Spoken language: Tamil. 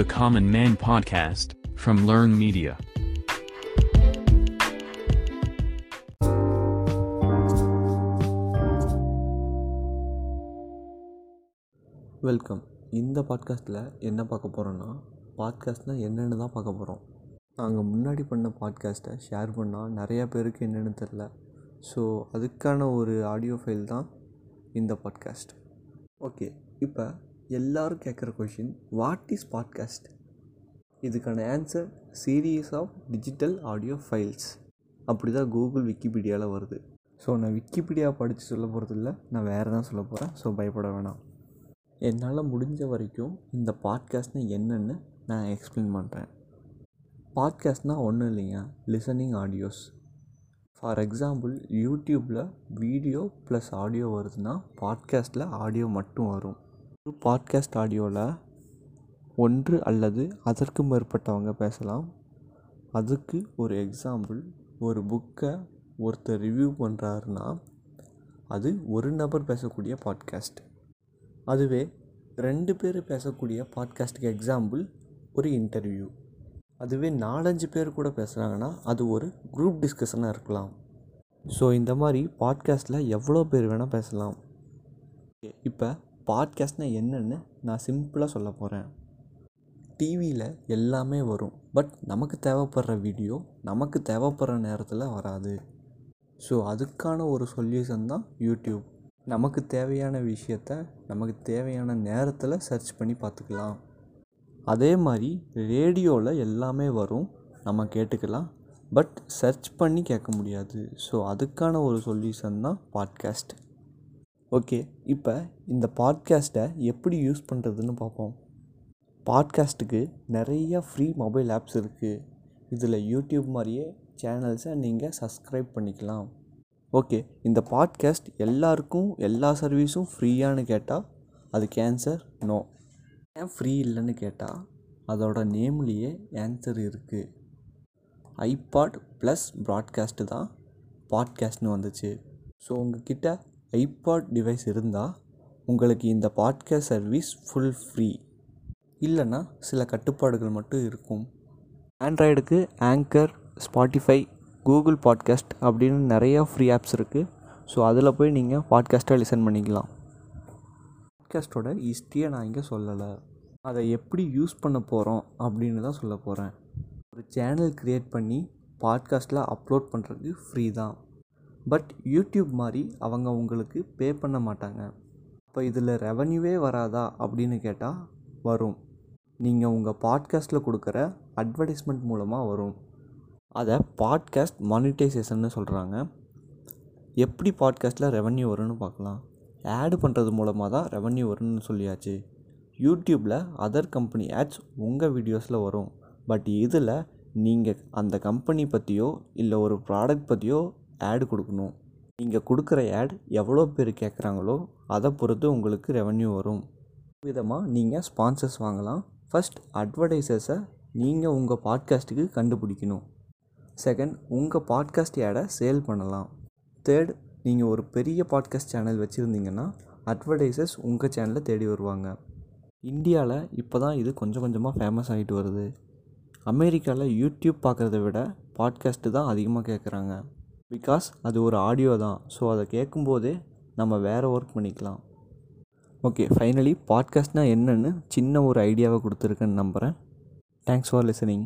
The Common Man Podcast from Learn Media. Welcome இந்த பாட்காஸ்ட்டில் என்ன பார்க்க போகிறோன்னா பாட்காஸ்ட்னால் என்னென்னு தான் பார்க்க போகிறோம் நாங்கள் முன்னாடி பண்ண பாட்காஸ்ட்டை ஷேர் பண்ணால் நிறையா பேருக்கு என்னென்னு தெரில ஸோ அதுக்கான ஒரு ஆடியோ ஃபைல் தான் இந்த பாட்காஸ்ட் ஓகே இப்போ எல்லோரும் கேட்குற கொஷின் வாட் இஸ் பாட்காஸ்ட் இதுக்கான answer series of digital audio files அப்படி தான் கூகுள் விக்கிபீடியாவில் வருது. ஸோ நான் விக்கிபீடியா படித்து சொல்ல போகிறது இல்லை நான் வேறு தான் சொல்ல போகிறேன் ஸோ பயப்பட வேணாம். என்னால் முடிஞ்ச வரைக்கும் இந்த பாட்காஸ்ட்னால் என்னென்னு நான் எக்ஸ்பிளைன் பண்ணுறேன் பாட்காஸ்ட்னால் ஒன்றும் இல்லைங்க லிசனிங் ஆடியோஸ் ஃபார் எக்ஸாம்பிள் யூடியூப்பில் வீடியோ ப்ளஸ் ஆடியோ வருதுன்னா பாட்காஸ்ட்டில் ஆடியோ மட்டும் வரும். ஒரு பாட்காஸ்ட் ஆடியோவில் ஒன்று அல்லது அதற்கு மேற்பட்டவங்க பேசலாம். அதுக்கு ஒரு எக்ஸாம்பிள் ஒரு புக்கை ஒருத்தர் ரிவ்யூ பண்ணுறாருன்னா அது ஒரு நபர் பேசக்கூடிய பாட்காஸ்ட் அதுவே ரெண்டு பேர் பேசக்கூடிய பாட்காஸ்ட்டுக்கு எக்ஸாம்பிள் ஒரு இன்டர்வியூ அதுவே நாலஞ்சு பேர் கூட பேசுகிறாங்கன்னா அது ஒரு குரூப் டிஸ்கஷனாக இருக்கலாம். ஸோ இந்த மாதிரி பாட்காஸ்ட்டில் எவ்வளோ பேர் வேணால் பேசலாம். இப்போ பாட்காஸ்ட்னால் என்னென்னு நான் சிம்பிளாக சொல்ல போகிறேன் டிவியில் எல்லாமே வரும். பட் நமக்கு தேவைப்படுற வீடியோ நமக்கு தேவைப்படுற நேரத்தில் வராது. ஸோ அதுக்கான ஒரு சொல்யூஷன் தான் யூடியூப் நமக்கு தேவையான விஷயத்த நமக்கு தேவையான நேரத்தில் சர்ச் பண்ணி பார்த்துக்கலாம். அதே மாதிரி ரேடியோவில் எல்லாமே வரும். நம்ம கேட்டுக்கலாம். பட் சர்ச் பண்ணி கேட்க முடியாது. ஸோ அதுக்கான ஒரு சொல்யூஷன் தான் பாட்காஸ்ட் ஓகே இப்போ இந்த பாட்காஸ்ட்டை எப்படி யூஸ் பண்ணுறதுன்னு பார்ப்போம் பாட்காஸ்ட்டுக்கு நிறைய ஃப்ரீ மொபைல் ஆப்ஸ் இருக்குது இதில் யூடியூப் மாதிரியே சேனல்ஸை நீங்கள் சப்ஸ்கிரைப் பண்ணிக்கலாம். ஓகே இந்த பாட்காஸ்ட் எல்லாருக்கும் எல்லா சர்வீஸும் ஃப்ரீயானு கேட்டால் அது கேன்சர் நோ ஏன் ஃப்ரீ இல்லைன்னு கேட்டால் அதோட நேம்லேயே ஆன்சர் இருக்குது ஐபாட் ப்ளஸ் ப்ராட்காஸ்ட்டு தான் பாட்காஸ்ட்னு வந்துச்சு. ஸோ உங்ககிட்ட ஐபாட் டிவைஸ் இருந்தால் உங்களுக்கு இந்த பாட்காஸ்ட் சர்வீஸ் ஃபுல் ஃப்ரீ இல்லைன்னா சில கட்டுப்பாடுகள் மட்டும் இருக்கும். ஆண்ட்ராய்டுக்கு ஆங்கர் ஸ்பாட்டிஃபை கூகுள் பாட்காஸ்ட் அப்படின்னு நிறையா ஃப்ரீ ஆப்ஸ் இருக்குது ஸோ அதில் போய் நீங்கள் பாட்காஸ்ட்டை லிசன் பண்ணிக்கலாம். பாட்காஸ்ட்டோட ஹிஸ்ட்ரியை நான் இங்கே சொல்லலை. அதை எப்படி யூஸ் பண்ண போகிறோம் அப்படின்னு தான் சொல்ல போகிறேன் ஒரு சேனல் க்ரியேட் பண்ணி பாட்காஸ்ட்டில் அப்லோட் பண்ணுறதுக்கு ஃப்ரீ தான். பட் யூடியூப் மாதிரி அவங்க உங்களுக்கு பே பண்ண மாட்டாங்க. அப்போ இதில் ரெவன்யூவே வராதா அப்படின்னு கேட்டால் வரும். நீங்கள் உங்கள் பாட்காஸ்ட்டில் கொடுக்குற அட்வர்டைஸ்மெண்ட் மூலமாக வரும். அதை பாட்காஸ்ட் மானிட்டைசேஷன்னு சொல்கிறாங்க எப்படி பாட்காஸ்ட்டில் ரெவன்யூ வரும்னு பார்க்கலாம். ஆடு பண்ணுறது மூலமாக தான் ரெவன்யூ வரும்னு சொல்லியாச்சு. யூடியூப்பில் அதர் கம்பெனி ஆட்ஸ் உங்கள் வீடியோஸில் வரும். பட் இதில் நீங்கள் அந்த கம்பெனி பற்றியோ இல்லை ஒரு ப்ராடக்ட் பற்றியோ ஆடு கொடுக்கணும். நீங்கள் கொடுக்குற ஆட் எவ்வளோ பேர் கேட்குறாங்களோ அதை பொறுத்து உங்களுக்கு ரெவன்யூ வரும். விதமாக நீங்கள் ஸ்பான்சர்ஸ் வாங்கலாம். ஃபஸ்ட் அட்வர்டைசர்ஸை நீங்கள் உங்கள் பாட்காஸ்ட்டுக்கு கண்டுபிடிக்கணும். செகண்ட் உங்கள் பாட்காஸ்ட் ஆடை சேல் பண்ணலாம். தேர்ட் நீங்கள் ஒரு பெரிய பாட்காஸ்ட் சேனல் வச்சுருந்தீங்கன்னா அட்வர்டைசர்ஸ் உங்கள் சேனலை தேடி வருவாங்க. இந்தியாவில் இப்போ தான் இது கொஞ்சம் கொஞ்சமாக ஃபேமஸ் ஆகிட்டு வருது. அமெரிக்காவில் யூடியூப் பார்க்குறத விட பாட்காஸ்ட்டு தான் அதிகமாக கேட்குறாங்க பிகாஸ் அது ஒரு ஆடியோ தான். ஸோ அதை கேட்கும்போதே நம்ம வேறு ஒர்க் பண்ணிக்கலாம். ஓகே ஃபைனலி பாட்காஸ்ட்னால் என்னென்னு சின்ன ஒரு ஐடியாவை கொடுத்துருக்கேன்னு நம்புகிறேன் தேங்க்ஸ் ஃபார் லிசனிங்